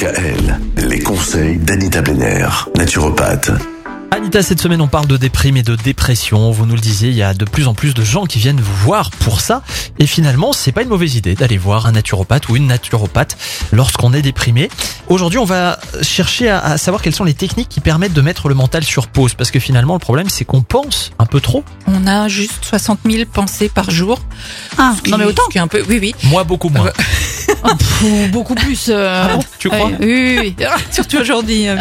DKL, les conseils d'Anita Benner, naturopathe. Anita, cette semaine, on parle de déprime et de dépression. Vous nous le disiez, il y a de plus en plus de gens qui viennent vous voir pour ça. Et finalement, c'est pas une mauvaise idée d'aller voir un naturopathe ou une naturopathe lorsqu'on est déprimé. Aujourd'hui, on va chercher à, à savoir quelles sont les techniques qui permettent de mettre le mental sur pause. Parce que finalement, le problème, c'est qu'on pense un peu trop. On a juste 60 000 pensées par jour. Ah, non mais autant. un peu, oui, oui. Moi, beaucoup moins. Ou beaucoup plus. euh, Ah bon Tu crois Oui, oui, oui. Surtout aujourd'hui, euh.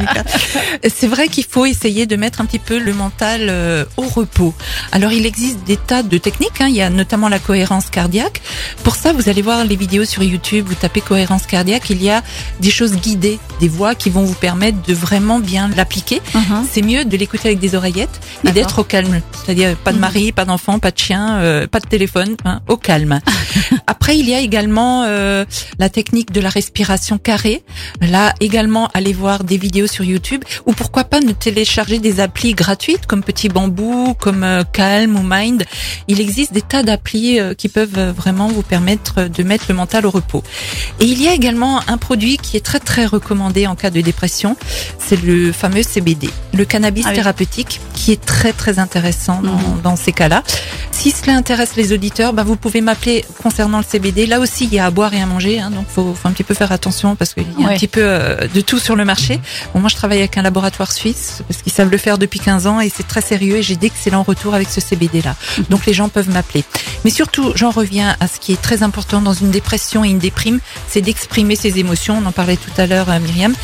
C'est vrai qu'il faut essayer de mettre un petit peu le mental euh, au repos. Alors, il existe des tas de techniques. hein. Il y a notamment la cohérence cardiaque. Pour ça, vous allez voir les vidéos sur YouTube. Vous tapez cohérence cardiaque. Il y a des choses guidées, des voix qui vont vous permettre de vraiment bien l'appliquer. mhm. C'est mieux de l'écouter avec des oreillettes et d'être au calme. C'est-à-dire pas de Mhm. mari, pas d'enfant, pas de chien, euh, pas de téléphone, hein, au calme. Après, il y a également euh, la technique de la respiration carrée. Là, également, allez voir des vidéos sur YouTube ou pourquoi pas ne télécharger des applis gratuites comme Petit Bambou, comme euh, Calm ou Mind. Il existe des tas d'applis euh, qui peuvent euh, vraiment vous permettre de mettre le mental au repos. Et il y a également un produit qui est très très recommandé en cas de dépression, c'est le fameux CBD, le cannabis Ah oui. thérapeutique, qui est très très intéressant dans, Mhm. dans ces cas-là. Si cela intéresse les auditeurs, bah, vous pouvez m'appeler concernant le CBD. Là aussi, il y a à boire et à manger, hein, donc faut, faut un petit peu faire attention parce qu'il y a un petit peu euh, de tout sur le marché. Bon, moi, je travaille avec un laboratoire suisse parce qu'ils savent le faire depuis 15 ans et c'est très sérieux et j'ai d'excellents retours avec ce CBD-là. Donc les gens peuvent m'appeler. Mais surtout, j'en reviens à ce qui est très important dans une dépression et une déprime, c'est d'exprimer ses émotions. On en parlait tout à l'heure, euh, Myriam.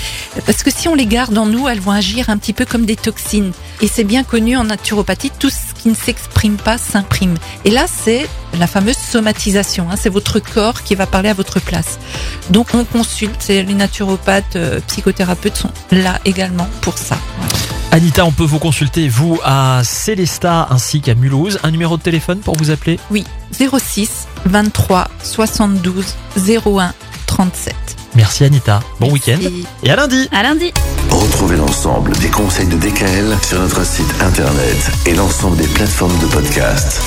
Parce que si on les garde en nous, elles vont agir un petit peu comme des toxines. Et c'est bien connu en naturopathie, tout ce qui ne s'exprime pas s'imprime. Et là, c'est la fameuse somatisation. hein. c'est votre corps qui va parler à votre place. Donc on consulte, les naturopathes, euh, psychothérapeutes sont là également pour ça. Voilà. Anita, on peut vous consulter, vous, à Célesta ainsi qu'à Mulhouse. Un numéro de téléphone pour vous appeler? Oui, 06 23 72 01 37. Merci Anita. Bon week-end. Et à lundi À lundi. Retrouvez l'ensemble des conseils de DKL sur notre site internet et l'ensemble des plateformes de podcast.